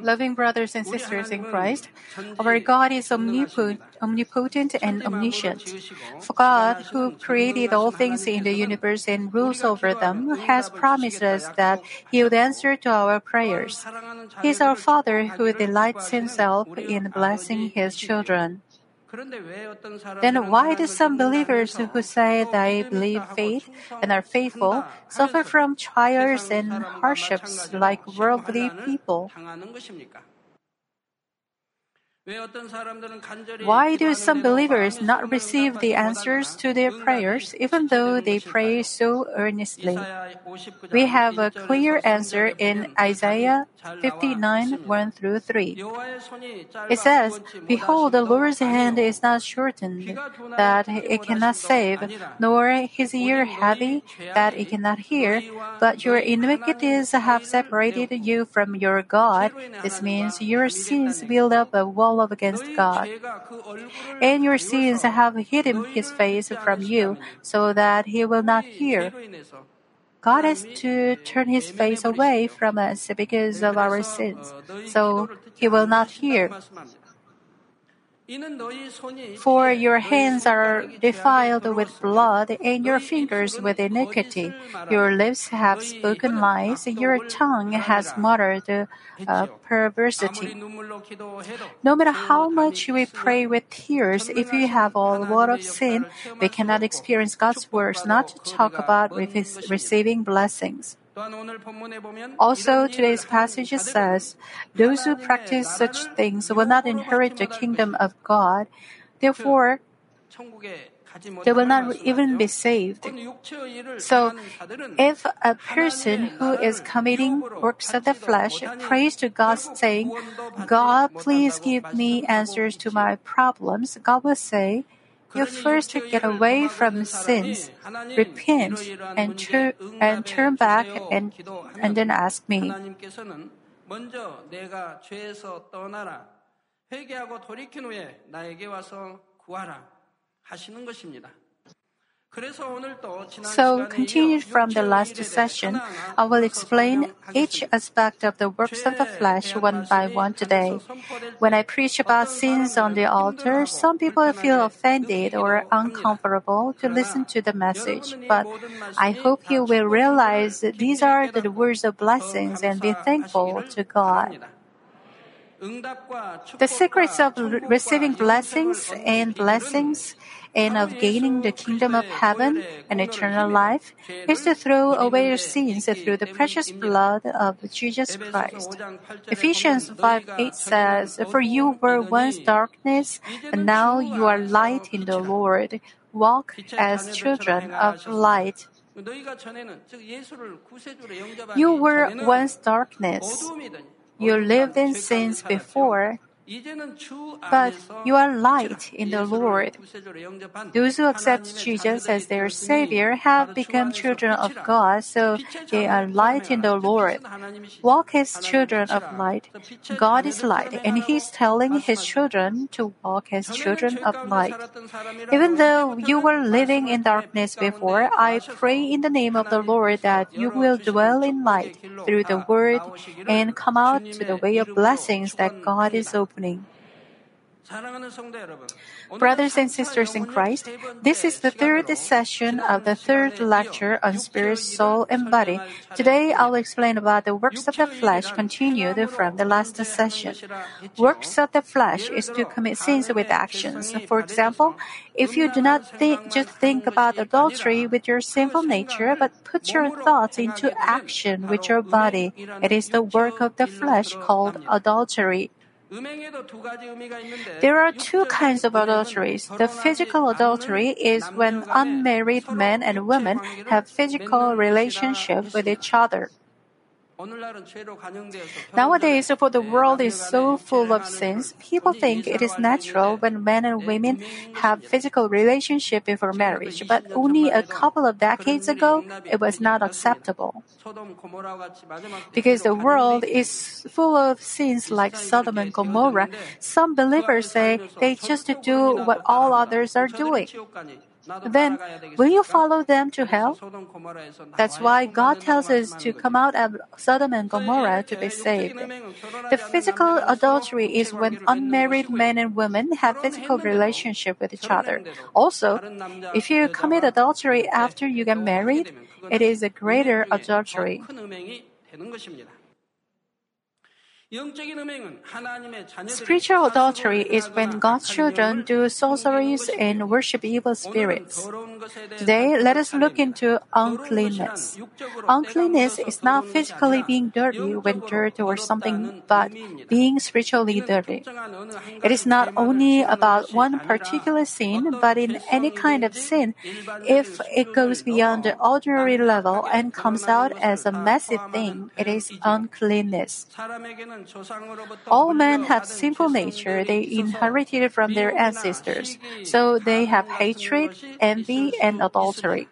Loving brothers and sisters in Christ, our God is omnipotent, and omniscient. For God, who created all things in the universe and rules over them, has promised us that He would answer to our prayers. He is our Father who delights Himself in blessing His children. Then why do some believers who say they believe faith and are faithful suffer from trials and hardships like worldly people? Why do some believers not receive the answers to their prayers even though they pray so earnestly? We have a clear answer in Isaiah 59 1 through 3. It says, Behold, the Lord's hand is not shortened, that it cannot save, nor his ear heavy, that it cannot hear, but your iniquities have separated you from your God. This means your sins build up a wall up against God. And your sins have hidden his face from you, so that he will not hear. God has to turn his face away from us because of our sins, so he will not hear. For your hands are defiled with blood, and your fingers with iniquity. Your lips have spoken lies, your tongue has muttered uh, perversity. No matter how much we pray with tears, if we have a lot of sin, we cannot experience God's words, not to talk about receiving blessings. Also, today's passage says, Those who practice such things will not inherit the kingdom of God. Therefore, they will not even be saved. So, if a person who is committing works of the flesh prays to God saying, God, please give me answers to my problems, God will say, you first get away from sins, repent, and, tur- and turn back, and, and then ask me. 먼저 내가 죄에서 떠나라. 회개하고 돌이킨 후에 나에게 와서 구하라. 하시는 것입니다. So, continued from the last session, I will explain each aspect of the works of the flesh one by one today. When I preach about sins on the altar, some people feel offended or uncomfortable to listen to the message, but I hope you will realize these are the words of blessings and be thankful to God. The secrets of receiving blessings and blessings and of gaining the kingdom of heaven and eternal life is to throw away your sins through the precious blood of Jesus Christ. Ephesians 5 8 says, For you were once darkness, but now you are light in the Lord. Walk as children of light. You were once darkness. You lived in sins before, but you are light in the Lord. Those who accept Jesus as their Savior have become children of God, so they are light in the Lord. Walk as children of light. God is light, and He's telling His children to walk as children of light. Even though you were living in darkness before, I pray in the name of the Lord that you will dwell in light through the Word and come out to the way of blessings that God is opening opening. Brothers and sisters in Christ, this is the third session of the third lecture on spirit, soul, and body. Today I'll explain about the works of the flesh continued from the last session. Works of the flesh is to commit sins with actions. For example, if you do not think, just think about adultery with your sinful nature, but put your thoughts into action with your body, it is the work of the flesh called adultery. There are two kinds of adulteries. The physical adultery is when unmarried men and women have physical relationship with each other. Nowadays, for the world is so full of sins, people think it is natural when men and women have physical relationship before marriage. But only a couple of decades ago, it was not acceptable. Because the world is full of sins like Sodom and Gomorrah, some believers say they just do what all others are doing. Then will you follow them to hell? That's why God tells us to come out of Sodom and Gomorrah to be saved. The physical adultery is when unmarried men and women have physical relationship with each other. Also, if you commit adultery after you get married, it is a greater adultery. Spiritual adultery is when God's children do sorceries and worship evil spirits. Today, let us look into uncleanness. Uncleanness is not physically being dirty when dirt or something, but being spiritually dirty. It is not only about one particular sin, but in any kind of sin, if it goes beyond the ordinary level and comes out as a massive thing, it is uncleanness. All men have sinful nature they inherited from their ancestors, so they have hatred, envy, and adultery.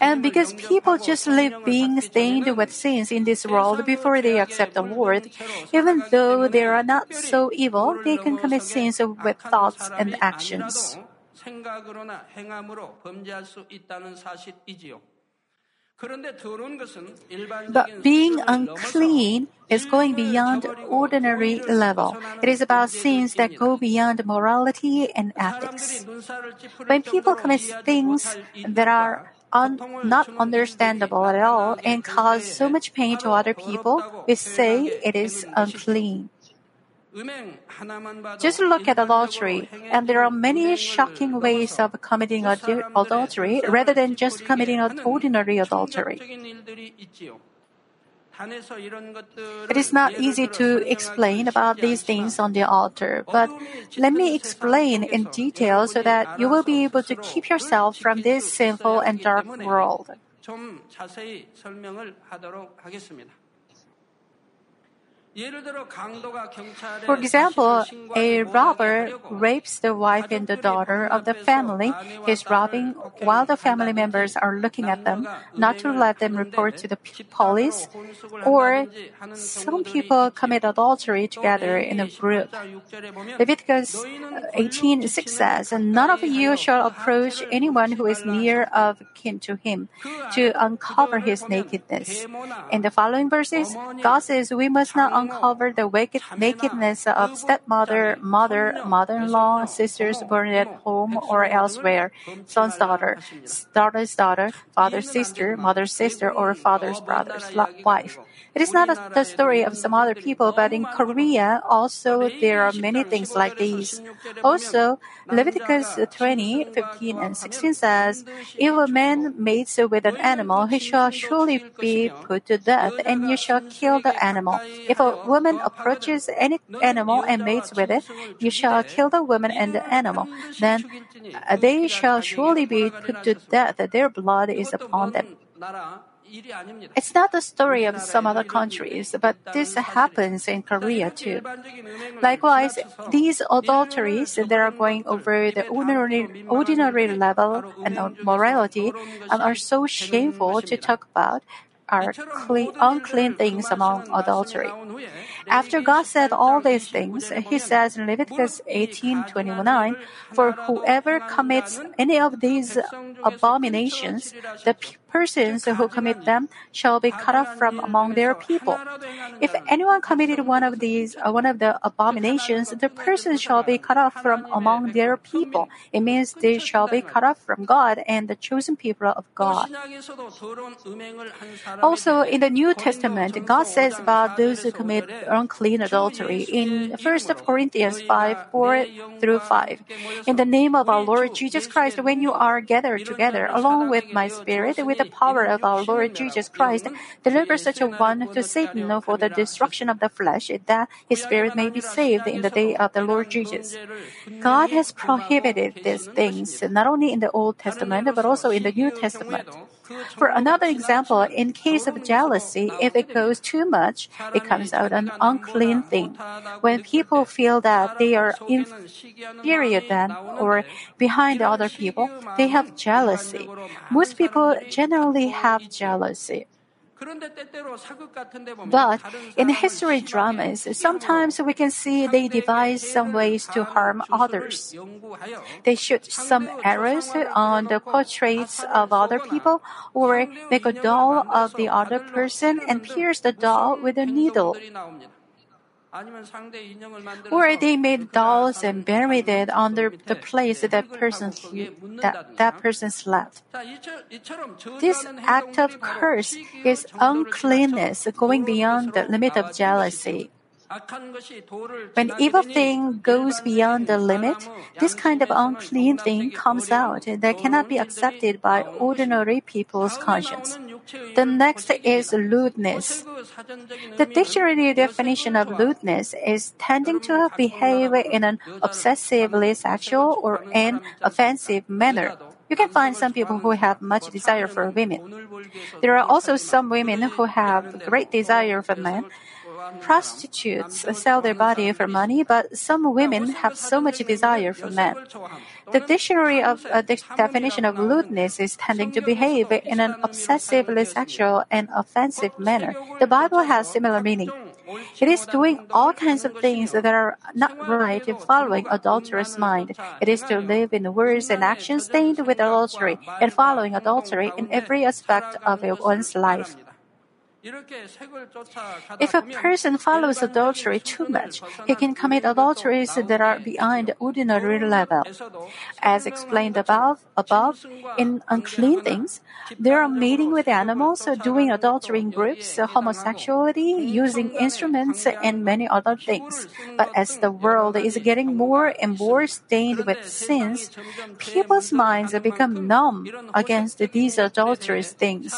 And because people just live being stained with sins in this world before they accept the Lord, even though they are not so evil, they can commit sins with thoughts and actions. But being unclean is going beyond ordinary level. It is about sins that go beyond morality and ethics. When people commit things that are un- not understandable at all and cause so much pain to other people, we say it is unclean. Just look at adultery, and there are many shocking ways of committing adultery rather than just committing ordinary adultery. It is not easy to explain about these things on the altar, but let me explain in detail so that you will be able to keep yourself from this sinful and dark world. For example, a robber rapes the wife and the daughter of the family. He's robbing while the family members are looking at them, not to let them report to the police. Or some people commit adultery together in a group. Leviticus 18:6 says, "None of you shall approach anyone who is near of kin to him to uncover his nakedness." In the following verses, God says we must not uncover the wicked nakedness of stepmother, mother, mother-in-law, sisters born at home or elsewhere, son's daughter, daughter's daughter, father's sister, mother's sister, or father's brother's wife. It is not a, the story of some other people, but in Korea also there are many things like these. Also, Leviticus 20, 15 and 16 says, If a man mates with an animal, he shall surely be put to death, and you shall kill the animal. If a woman approaches any animal and mates with it, you shall kill the woman and the animal. Then uh, they shall surely be put to death. Their blood is upon them. It's not the story of some other countries, but this happens in Korea too. Likewise, these adulteries that are going over the ordinary, ordinary level and morality and um, are so shameful to talk about are clean, unclean things among adultery. After God said all these things, He says in Leviticus 18:29, "For whoever commits any of these abominations, the persons who commit them shall be cut off from among their people. If anyone committed one of these, uh, one of the abominations, the person shall be cut off from among their people. It means they shall be cut off from God and the chosen people of God. Also, in the New Testament, God says about those who commit unclean adultery in 1 Corinthians 5, 4 through 5. In the name of our Lord Jesus Christ, when you are gathered together along with my spirit, with the power of our Lord Jesus Christ, deliver such a one to Satan for the destruction of the flesh, that his spirit may be saved in the day of the Lord Jesus. God has prohibited these things not only in the Old Testament but also in the New Testament. For another example, in case of jealousy, if it goes too much, it comes out an unclean thing. When people feel that they are inferior than or behind other people, they have jealousy. Most people generally have jealousy. But in history dramas, sometimes we can see they devise some ways to harm others. They shoot some arrows on the portraits of other people or make a doll of the other person and pierce the doll with a needle. Or they made dolls and buried it under the place that person that, that person slept. This act of curse is uncleanness going beyond the limit of jealousy. When evil thing goes beyond the limit, this kind of unclean thing comes out that cannot be accepted by ordinary people's conscience. The next is lewdness. The dictionary definition of lewdness is tending to behave in an obsessively sexual or an offensive manner. You can find some people who have much desire for women. There are also some women who have great desire for men Prostitutes sell their body for money, but some women have so much desire for men. The dictionary of uh, the definition of lewdness is tending to behave in an obsessively sexual and offensive manner. The Bible has similar meaning. It is doing all kinds of things that are not right in following adulterous mind. It is to live in words and actions stained with adultery and following adultery in every aspect of one's life. If a person follows adultery too much, he can commit adulteries that are beyond ordinary level. As explained above, above in unclean things, there are mating with animals, doing adultery in groups, homosexuality, using instruments, and many other things. But as the world is getting more and more stained with sins, people's minds become numb against these adulterous things.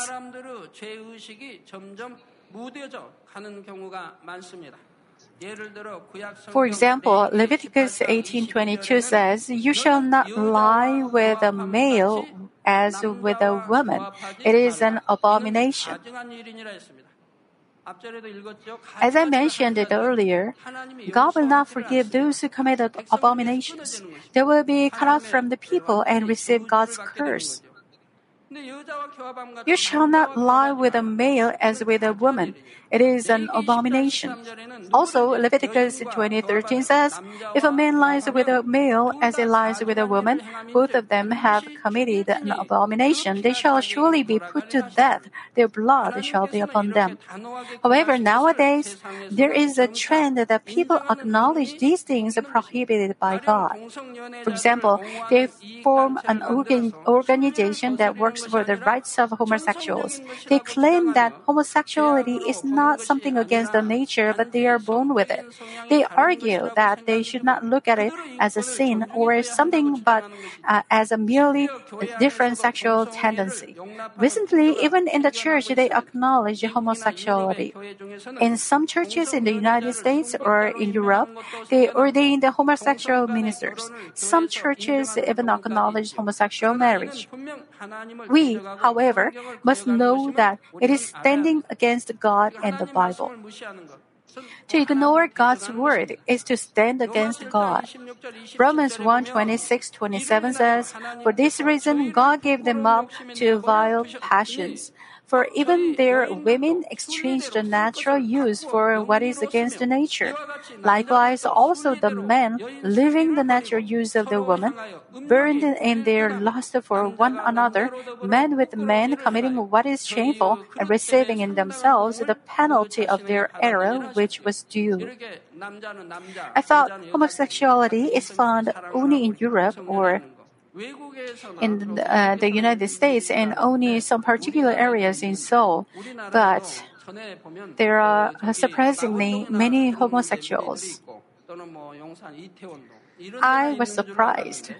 For example, Leviticus 18:22 says, "You shall not lie with a male as with a woman. It is an abomination." As I mentioned it earlier, God will not forgive those who commit abominations. They will be cut off from the people and receive God's curse. You shall not lie with a male as with a woman. It is an abomination. Also, Leviticus 20:13 says, If a man lies with a male as he lies with a woman, both of them have committed an abomination. They shall surely be put to death. Their blood shall be upon them. However, nowadays, there is a trend that people acknowledge these things prohibited by God. For example, they form an organ- organization that works for the rights of homosexuals. They claim that homosexuality is not not something against the nature, but they are born with it. They argue that they should not look at it as a sin or something, but uh, as a merely different sexual tendency. Recently, even in the church, they acknowledge homosexuality. In some churches in the United States or in Europe, they ordain the homosexual ministers. Some churches even acknowledge homosexual marriage. We, however, must know that it is standing against God and the Bible. To ignore God's word is to stand against God. Romans 1 26 27 says, For this reason, God gave them up to vile passions. For even their women exchanged the natural use for what is against nature. Likewise, also the men, leaving the natural use of the woman, burned in their lust for one another, men with men committing what is shameful and receiving in themselves the penalty of their error which was due. I thought homosexuality is found only in Europe or in uh, the United States and only some particular areas in Seoul. But there are surprisingly many homosexuals. I was surprised.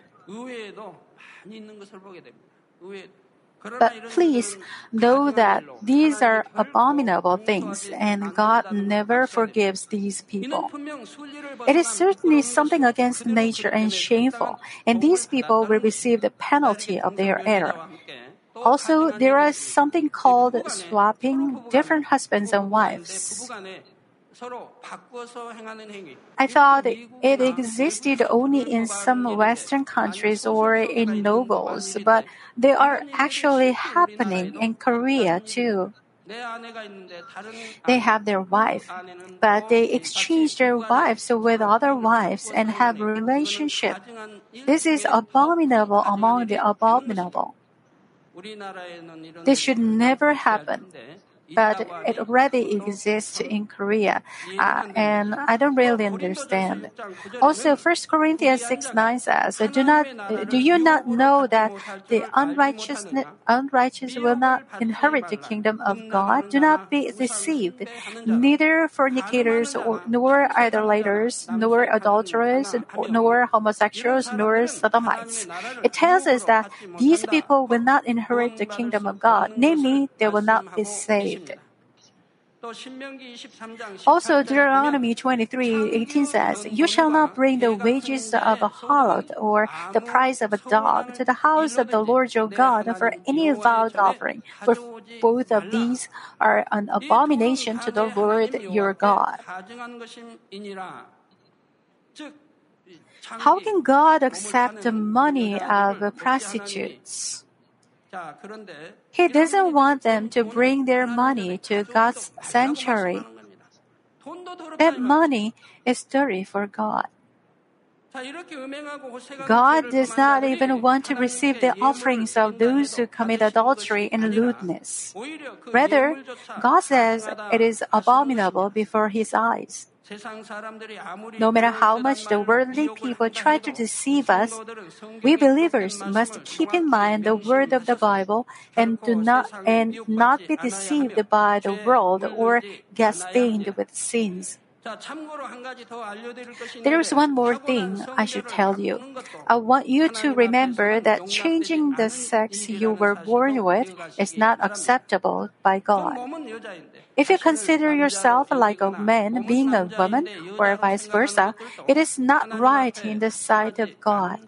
But please know that these are abominable things and God never forgives these people. It is certainly something against nature and shameful, and these people will receive the penalty of their error. Also, there is something called swapping different husbands and wives. I thought it existed only in some Western countries or in nobles, but they are actually happening in Korea too. They have their wife, but they exchange their wives with other wives and have relationship. This is abominable among the abominable. This should never happen but it already exists in Korea, uh, and I don't really understand. Also, 1 Corinthians 6 9 says, "Do not, do you not know that the unrighteous unrighteous will not inherit the kingdom of God? Do not be deceived. Neither fornicators, or, nor idolaters, nor adulterers, nor homosexuals, nor sodomites." It tells us that these people will not inherit the kingdom of God. Namely, they will not be saved. Also, Deuteronomy 23 18 says, You shall not bring the wages of a harlot or the price of a dog to the house of the Lord your God for any vowed offering, for both of these are an abomination to the Lord your God. How can God accept the money of prostitutes? He doesn't want them to bring their money to God's sanctuary. That money is dirty for God. God does not even want to receive the offerings of those who commit adultery and lewdness. Rather, God says it is abominable before His eyes. No matter how much the worldly people try to deceive us, we believers must keep in mind the word of the Bible and do not and not be deceived by the world or get stained with sins. There is one more thing I should tell you. I want you to remember that changing the sex you were born with is not acceptable by God. If you consider yourself like a man being a woman, or vice versa, it is not right in the sight of God.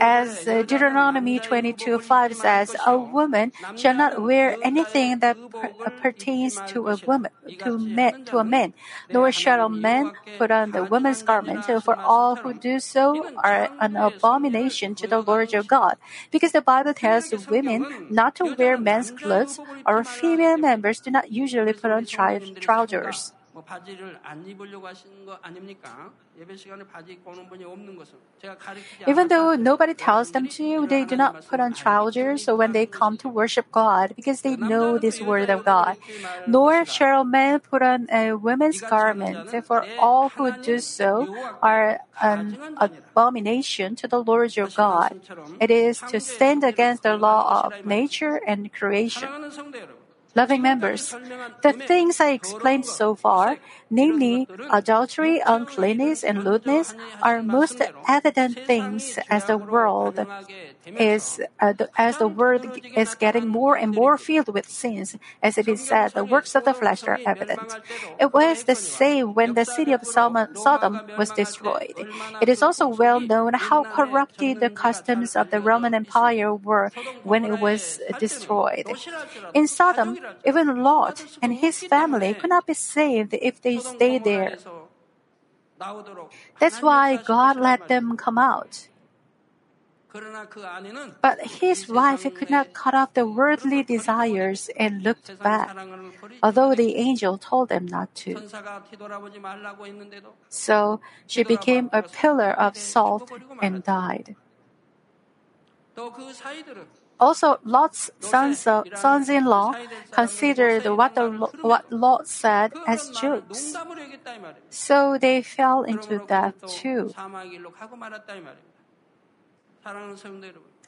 As uh, Deuteronomy 22 5 says, a woman shall not wear anything that per- pertains to a woman, to, man, to a man, nor shall a man put on the woman's garment, for all who do so are an abomination to the Lord your God. Because the Bible tells women not to wear men's clothes, our female members do not usually put on trousers. 뭐 바지를 안 입으려고 하시는 거 아닙니까? 예배 시간에 바지 입고 오는 분이 없는 것은 제가 가르치지 Even though nobody tells them to, they do not put on trousers when they come to worship God because they know this word of God. Nor shall men put on a woman's garment, for all who do so are an abomination to the Lord your God. It is to stand against the law of nature and creation. Loving members, the things I explained so far, namely adultery, uncleanness, and lewdness, are most evident things as the world is uh, as the world is getting more and more filled with sins, as it is said, the works of the flesh are evident. It was the same when the city of Sodom was destroyed. It is also well known how corrupted the customs of the Roman Empire were when it was destroyed. In Sodom, even Lot and his family could not be saved if they stayed there. That's why God let them come out. But his wife could not cut off the worldly desires and looked back, although the angel told them not to. So she became a pillar of salt and died. Also, Lot's sons of, sons-in-law considered what, the, what Lot said as jokes. So they fell into that too.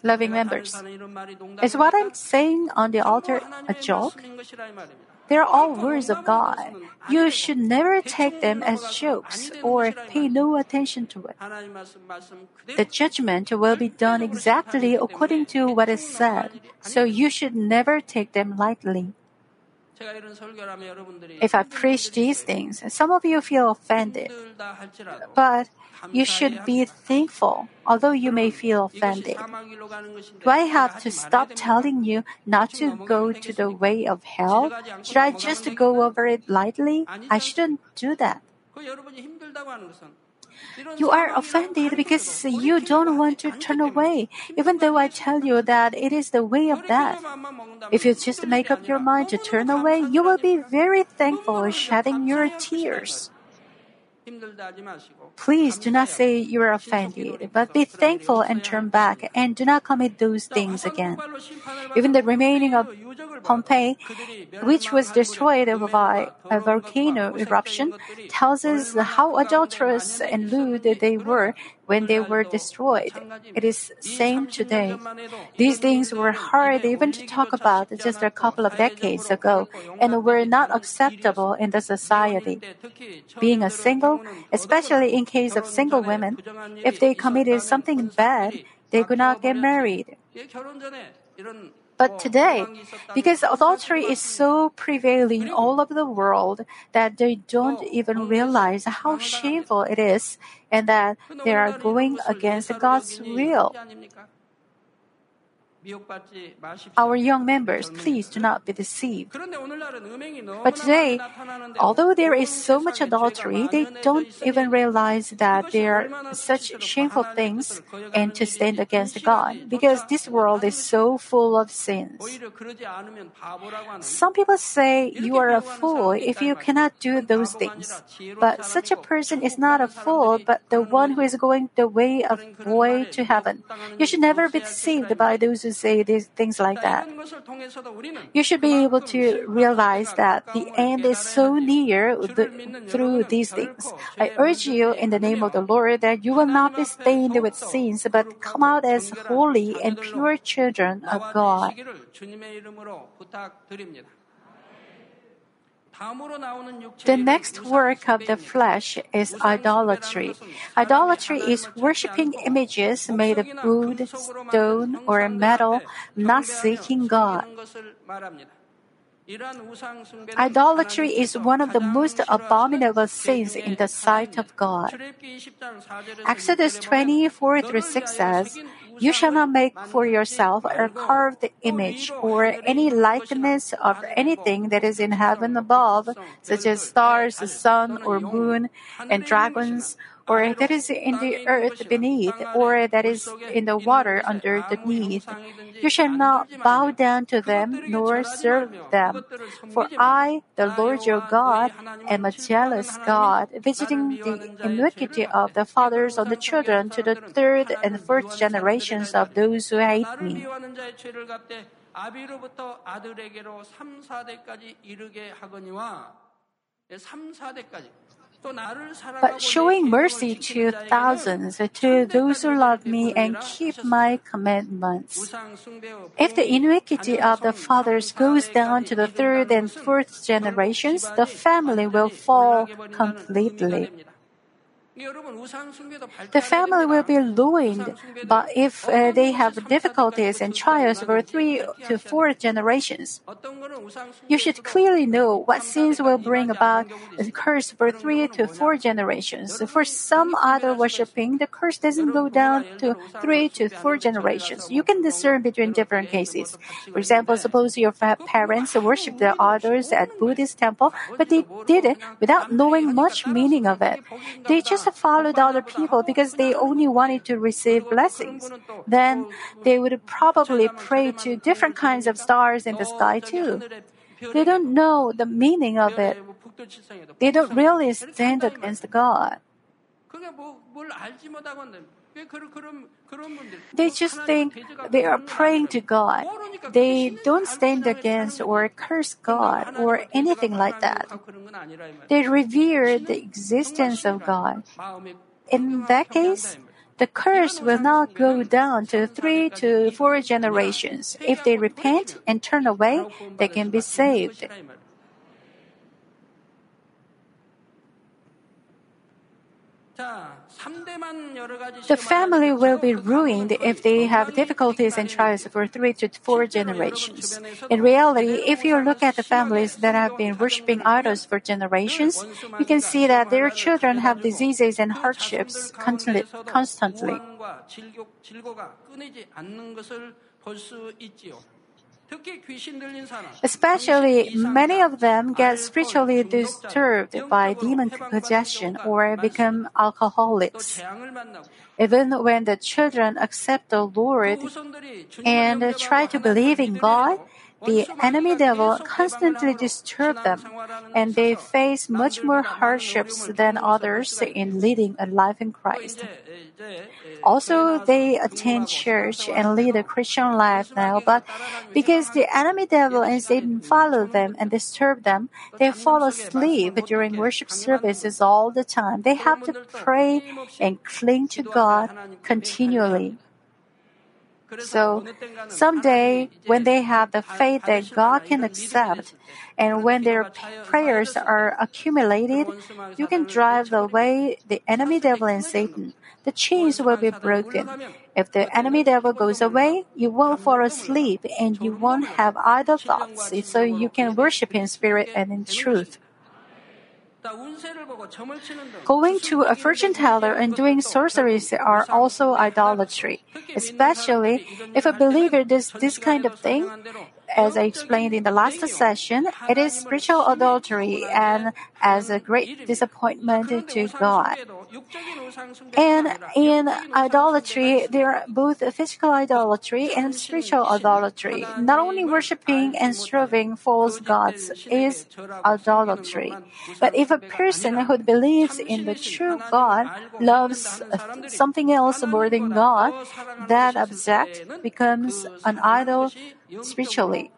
Loving members, is what I'm saying on the altar a joke? They're all words of God. You should never take them as jokes or pay no attention to it. The judgment will be done exactly according to what is said, so you should never take them lightly. If I preach these things, some of you feel offended. But you should be thankful, although you may feel offended. Do I have to stop telling you not to go to the way of hell? Should I just go over it lightly? I shouldn't do that. You are offended because you don't want to turn away, even though I tell you that it is the way of death. If you just make up your mind to turn away, you will be very thankful, for shedding your tears. Please do not say you are offended, but be thankful and turn back and do not commit those things again. Even the remaining of Pompeii, which was destroyed by a volcano eruption, tells us how adulterous and lewd they were when they were destroyed. It is same today. These things were hard even to talk about just a couple of decades ago and were not acceptable in the society. Being a single, especially in case of single women, if they committed something bad, they could not get married. But today, because adultery is so prevailing all over the world that they don't even realize how shameful it is and that they are going against God's will. Our young members, please do not be deceived. But today, although there is so much adultery, they don't even realize that there are such shameful things and to stand against God because this world is so full of sins. Some people say you are a fool if you cannot do those things. But such a person is not a fool, but the one who is going the way of boy to heaven. You should never be deceived by those who say these things like that. You should be able to realize that the end is so near the, through these things. I urge you in the name of the Lord that you will not be stained with sins, but come out as holy and pure children of God. The next work of the flesh is idolatry. Idolatry is worshipping images made of wood, stone, or metal, not seeking God. Idolatry is one of the most abominable sins in the sight of God. Exodus 24 through 6 says, you shall not make for yourself a carved image or any likeness of anything that is in heaven above, such as stars, the sun, or moon, and dragons, or that is in the earth beneath, or that is in the water underneath. You shall not bow down to them nor serve them. For I, the Lord your God, am a jealous God, visiting the iniquity of the fathers on the children to the third and fourth generations of those who hate me. 아비로부터 아들에게로 3, 4대까지 이르게 하거니와 3, 4대까지 but showing mercy to thousands, to those who love me and keep my commandments. If the iniquity of the fathers goes down to the third and fourth generations, the family will fall completely. The family will be ruined, but if uh, they have difficulties and trials for three to four generations, you should clearly know what sins will bring about a curse for three to four generations. For some other worshipping, the curse doesn't go down to three to four generations. You can discern between different cases. For example, suppose your parents worship the others at Buddhist temple, but they did it without knowing much meaning of it. They just followed other people because they only wanted to receive blessings. Then they would probably pray to different kinds of stars in the sky too. They don't know the meaning of it. They don't really stand against God. They just think they are praying to God. They don't stand against or curse God or anything like that. They revere the existence of God. In that case, the curse will not go down to three to four generations. If they repent and turn away, they can be saved. The family will be ruined if they have difficulties and trials for three to four generations. In reality, if you look at the families that have been worshiping idols for generations, you can see that their children have diseases and hardships constantly. Especially, many of them get spiritually disturbed by demon possession or become alcoholics. Even when the children accept the Lord and try to believe in God, the enemy devil constantly disturbs them, and they face much more hardships than others in leading a life in Christ. Also, they attend church and lead a Christian life now, but because the enemy devil and Satan follow them and disturb them, they fall asleep during worship services all the time. They have to pray and cling to God continually. So someday, when they have the faith that God can accept, and when their prayers are accumulated, you can drive away the enemy devil and Satan. The chains will be broken. If the enemy devil goes away, you won't fall asleep and you won't have idle thoughts, so you can worship in spirit and in truth. Going to a fortune teller and doing sorceries are also idolatry, especially if a believer does this kind of thing. As I explained in the last session, it is spiritual adultery and as a great disappointment to God. And in idolatry, there are both physical idolatry and spiritual idolatry. Not only worshiping and serving false gods is idolatry, but if a person who believes in the true God loves something else more than God, that object becomes an idol spiritually.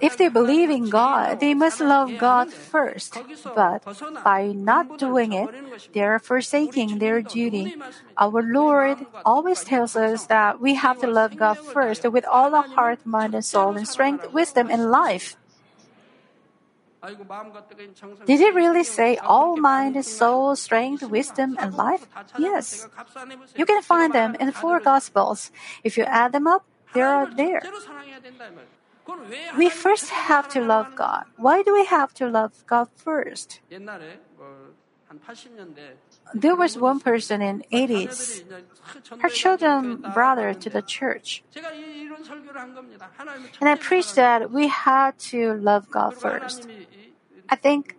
If they believe in God, they must love God first. But by not doing it, they are forsaking their duty. Our Lord always tells us that we have to love God first with all our heart, mind, and soul, and strength, wisdom, and life. Did he really say all mind, soul, strength, wisdom, and life? Yes. You can find them in the four Gospels. If you add them up, they are there. We first have to love God. Why do we have to love God first? There was one person in 80s. Her children brought her to the church. And I preached that we had to love God first. I think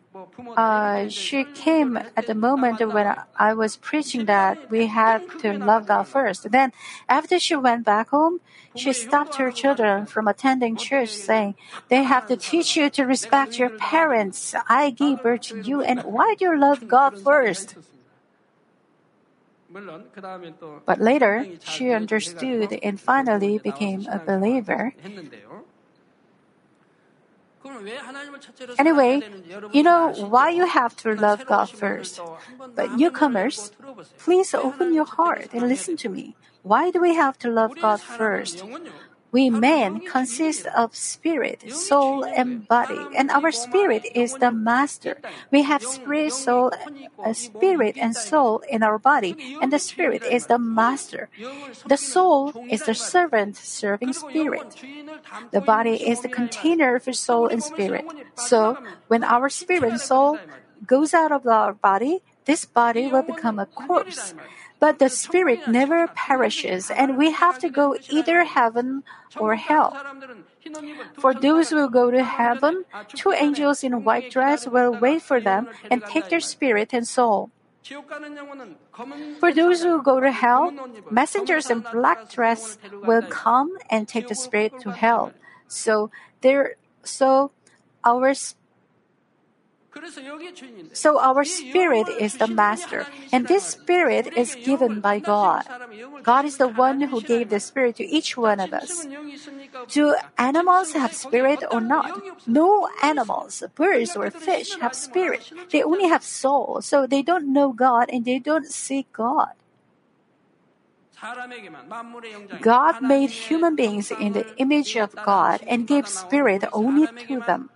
uh, she came at the moment when I was preaching that we had to love God first. Then, after she went back home, she stopped her children from attending church, saying, They have to teach you to respect your parents. I gave birth to you, and why do you love God first? But later, she understood and finally became a believer. Anyway, you know why you have to love God first. But newcomers, please open your heart and listen to me. Why do we have to love God first? We men consist of spirit, soul, and body, and our spirit is the master. We have spirit, soul, uh, spirit, and soul in our body, and the spirit is the master. The soul is the servant serving spirit. The body is the container for soul and spirit. So, when our spirit and soul goes out of our body, this body will become a corpse. But the spirit never perishes, and we have to go either heaven or hell. For those who go to heaven, two angels in white dress will wait for them and take their spirit and soul. For those who go to hell, messengers in black dress will come and take the spirit to hell. So there, so our so our spirit is the master, and this spirit is given by God. God is the one who gave the spirit to each one of us. Do animals have spirit or not? No animals, birds or fish have spirit. They only have soul, so they don't know God and they don't see God. God made human beings in the image of God and gave spirit only to them.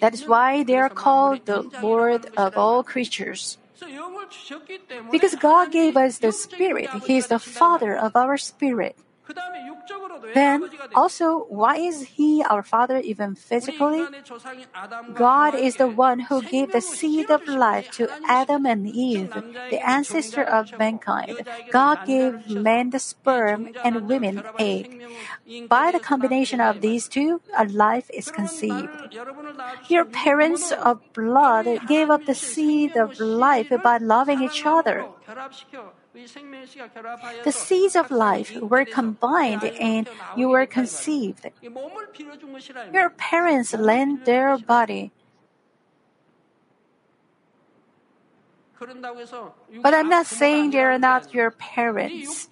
That is why they are called the Lord of all creatures. Because God gave us the Spirit, He is the Father of our spirit. Then, also, why is He our Father even physically? God is the one who gave the seed of life to Adam and Eve, the ancestor of mankind. God gave man the sperm and women egg. By the combination of these two, a life is conceived. Your parents of blood gave up the seed of life by loving each other. The seeds of life were combined and you were conceived. Your parents lent their body. But I'm not saying they're not your parents.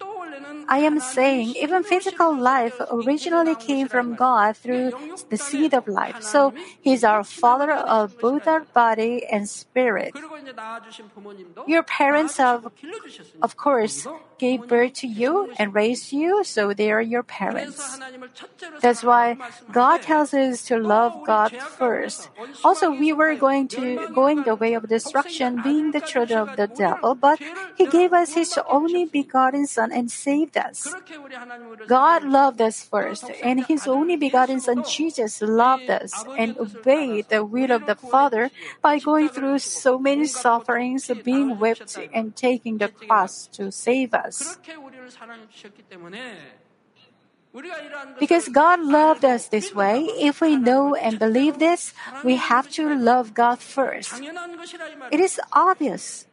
I am saying even physical life originally came from God through the seed of life. So He's our Father of both our body and spirit. Your parents have, of course, gave birth to you and raised you, so they are your parents. That's why God tells us to love God first. Also, we were going to going the way of destruction, being the children of the devil, but He gave us His only begotten Son and saved us. God loved us first, and His only begotten Son Jesus loved us and obeyed the will of the Father by going through so many sufferings, being whipped, and taking the cross to save us. Because God loved us this way, if we know and believe this, we have to love God first. It is obvious.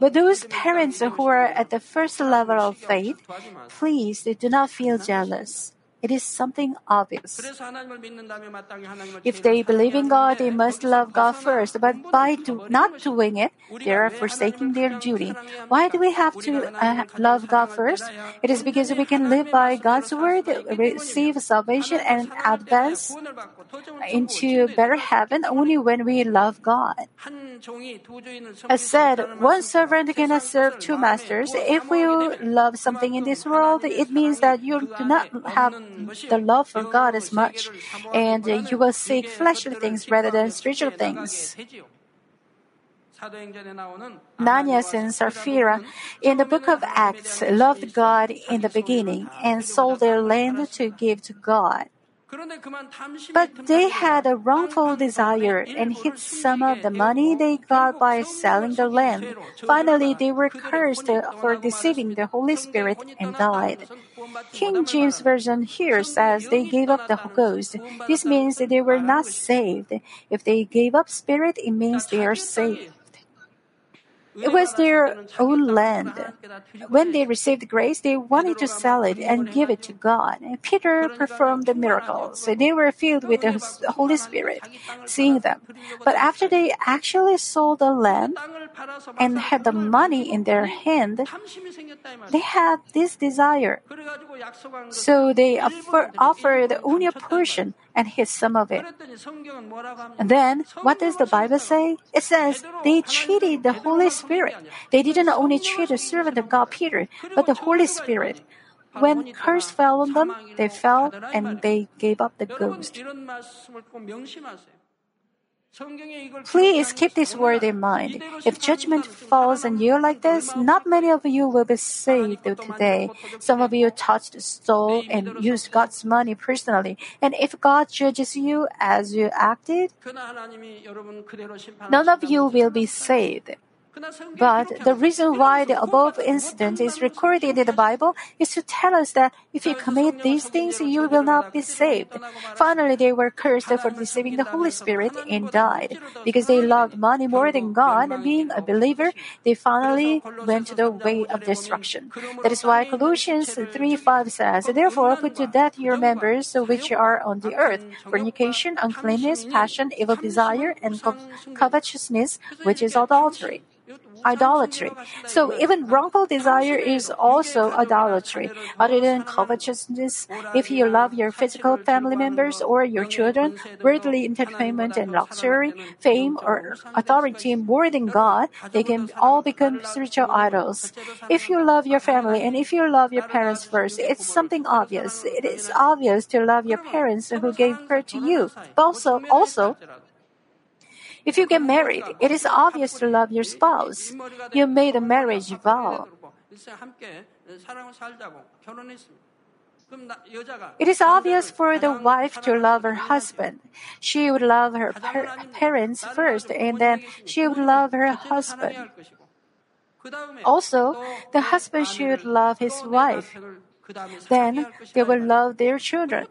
But those parents who are at the first level of faith, please do not feel jealous. It is something obvious. If they believe in God, they must love God first. But by do, not doing it, they are forsaking their duty. Why do we have to uh, love God first? It is because we can live by God's word, receive salvation, and advance into better heaven only when we love God. As said, one servant cannot serve two masters. If we love something in this world, it means that you do not have the love for God is much, and you will seek fleshly things rather than spiritual things. Ananias and Sapphira in the book of Acts loved God in the beginning and sold their land to give to God. But they had a wrongful desire and hid some of the money they got by selling the land. Finally, they were cursed for deceiving the Holy Spirit and died. King James Version here says they gave up the ghost. This means they were not saved. If they gave up spirit, it means they are saved. It was their own land. When they received grace, they wanted to sell it and give it to God. Peter performed the miracles. They were filled with the Holy Spirit, seeing them. But after they actually sold the land and had the money in their hand, they had this desire. So they offer, offered only a portion and hid some of it. And then, what does the Bible say? It says they cheated the Holy Spirit. They didn't only cheat the servant of God, Peter, but the Holy Spirit. When curse fell on them, they fell and they gave up the ghost. Please keep this word in mind. If judgment falls on you like this, not many of you will be saved today. Some of you touched, stole, and used God's money personally. And if God judges you as you acted, none of you will be saved. But the reason why the above incident is recorded in the Bible is to tell us that if you commit these things, you will not be saved. Finally, they were cursed for deceiving the Holy Spirit and died. Because they loved money more than God, being a believer, they finally went to the way of destruction. That is why Colossians 3 5 says, Therefore, put to death your members which are on the earth fornication, uncleanness, passion, evil desire, and covetousness, which is adultery idolatry. So even wrongful desire is also idolatry. Other than covetousness, if you love your physical family members or your children, worldly entertainment and luxury, fame or authority more than God, they can all become spiritual idols. If you love your family and if you love your parents first, it's something obvious. It is obvious to love your parents who gave birth to you. But also, also, if you get married, it is obvious to love your spouse. You made a marriage vow. It is obvious for the wife to love her husband. She would love her parents first, and then she would love her husband. Also, the husband should love his wife. Then they will love their children.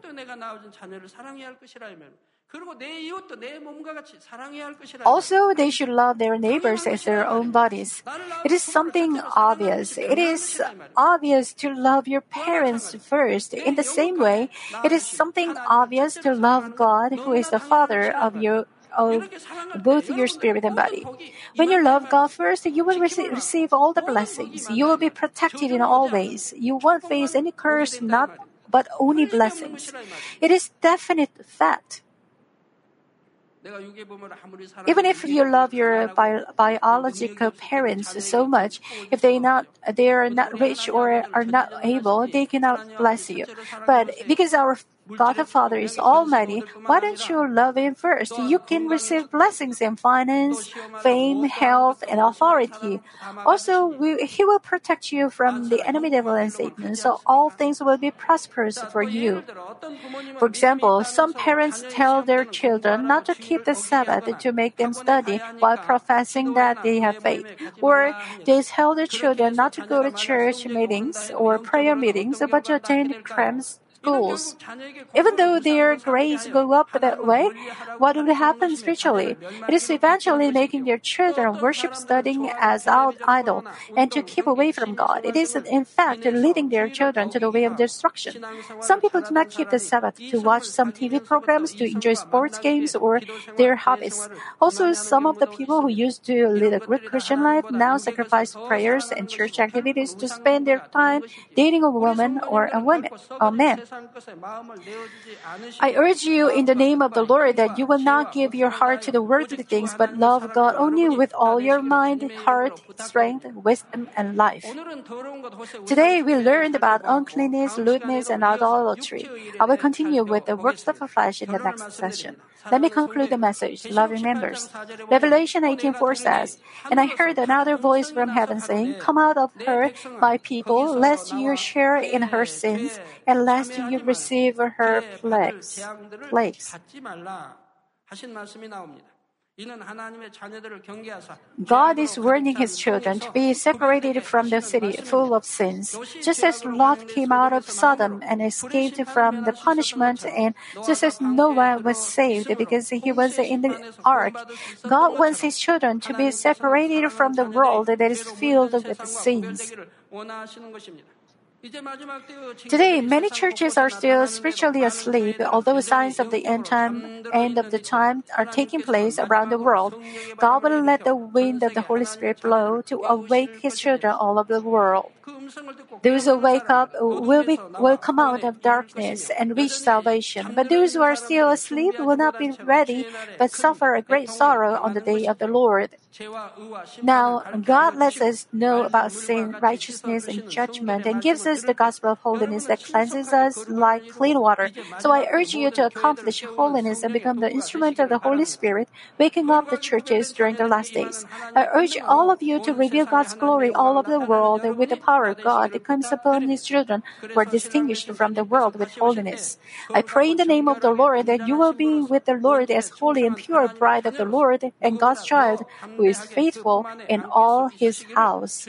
Also, they should love their neighbors as their own bodies. It is something obvious. It is obvious to love your parents first. In the same way, it is something obvious to love God, who is the Father of your of both your spirit and body. When you love God first, you will receive, receive all the blessings. You will be protected in all ways. You won't face any curse, not but only blessings. It is definite fact. Even if you love your bi- biological parents so much, if they not they are not rich or are not able, they cannot bless you. But because our God the Father is almighty, why don't you love Him first? You can receive blessings in finance, fame, health, and authority. Also, we, He will protect you from the enemy devil and Satan, so all things will be prosperous for you. For example, some parents tell their children not to keep the Sabbath to make them study while professing that they have faith. Or they tell their children not to go to church meetings or prayer meetings, but to attend cramps schools. Even though their grades go up that way, what will happen spiritually? It is eventually making their children worship studying as out idol and to keep away from God. It is in fact leading their children to the way of destruction. Some people do not keep the Sabbath to watch some TV programs, to enjoy sports games, or their hobbies. Also, some of the people who used to lead a good Christian life now sacrifice prayers and church activities to spend their time dating a woman or a woman, a man. I urge you in the name of the Lord that you will not give your heart to the worldly things, but love God only with all your mind, heart, strength, wisdom, and life. Today we learned about uncleanness, lewdness, and idolatry. I will continue with the works of the flesh in the next session. Let me conclude the message, loving members. Revelation 18:4 says, And I heard another voice from heaven saying, Come out of her, my people, lest you share in her sins, and lest you receive her plagues. plagues. God is warning his children to be separated from the city full of sins. Just as Lot came out of Sodom and escaped from the punishment, and just as Noah was saved because he was in the ark, God wants his children to be separated from the world that is filled with sins. Today, many churches are still spiritually asleep, although signs of the end time, end of the time are taking place around the world. God will let the wind of the Holy Spirit blow to awake His children all over the world. Those who wake up will be will come out of darkness and reach salvation. But those who are still asleep will not be ready, but suffer a great sorrow on the day of the Lord. Now, God lets us know about sin, righteousness, and judgment, and gives us the gospel of holiness that cleanses us like clean water. So I urge you to accomplish holiness and become the instrument of the Holy Spirit, waking up the churches during the last days. I urge all of you to reveal God's glory all over the world with the power God comes upon His children who are distinguished from the world with holiness. I pray in the name of the Lord that you will be with the Lord as holy and pure bride of the Lord and God's child who is faithful in all His house.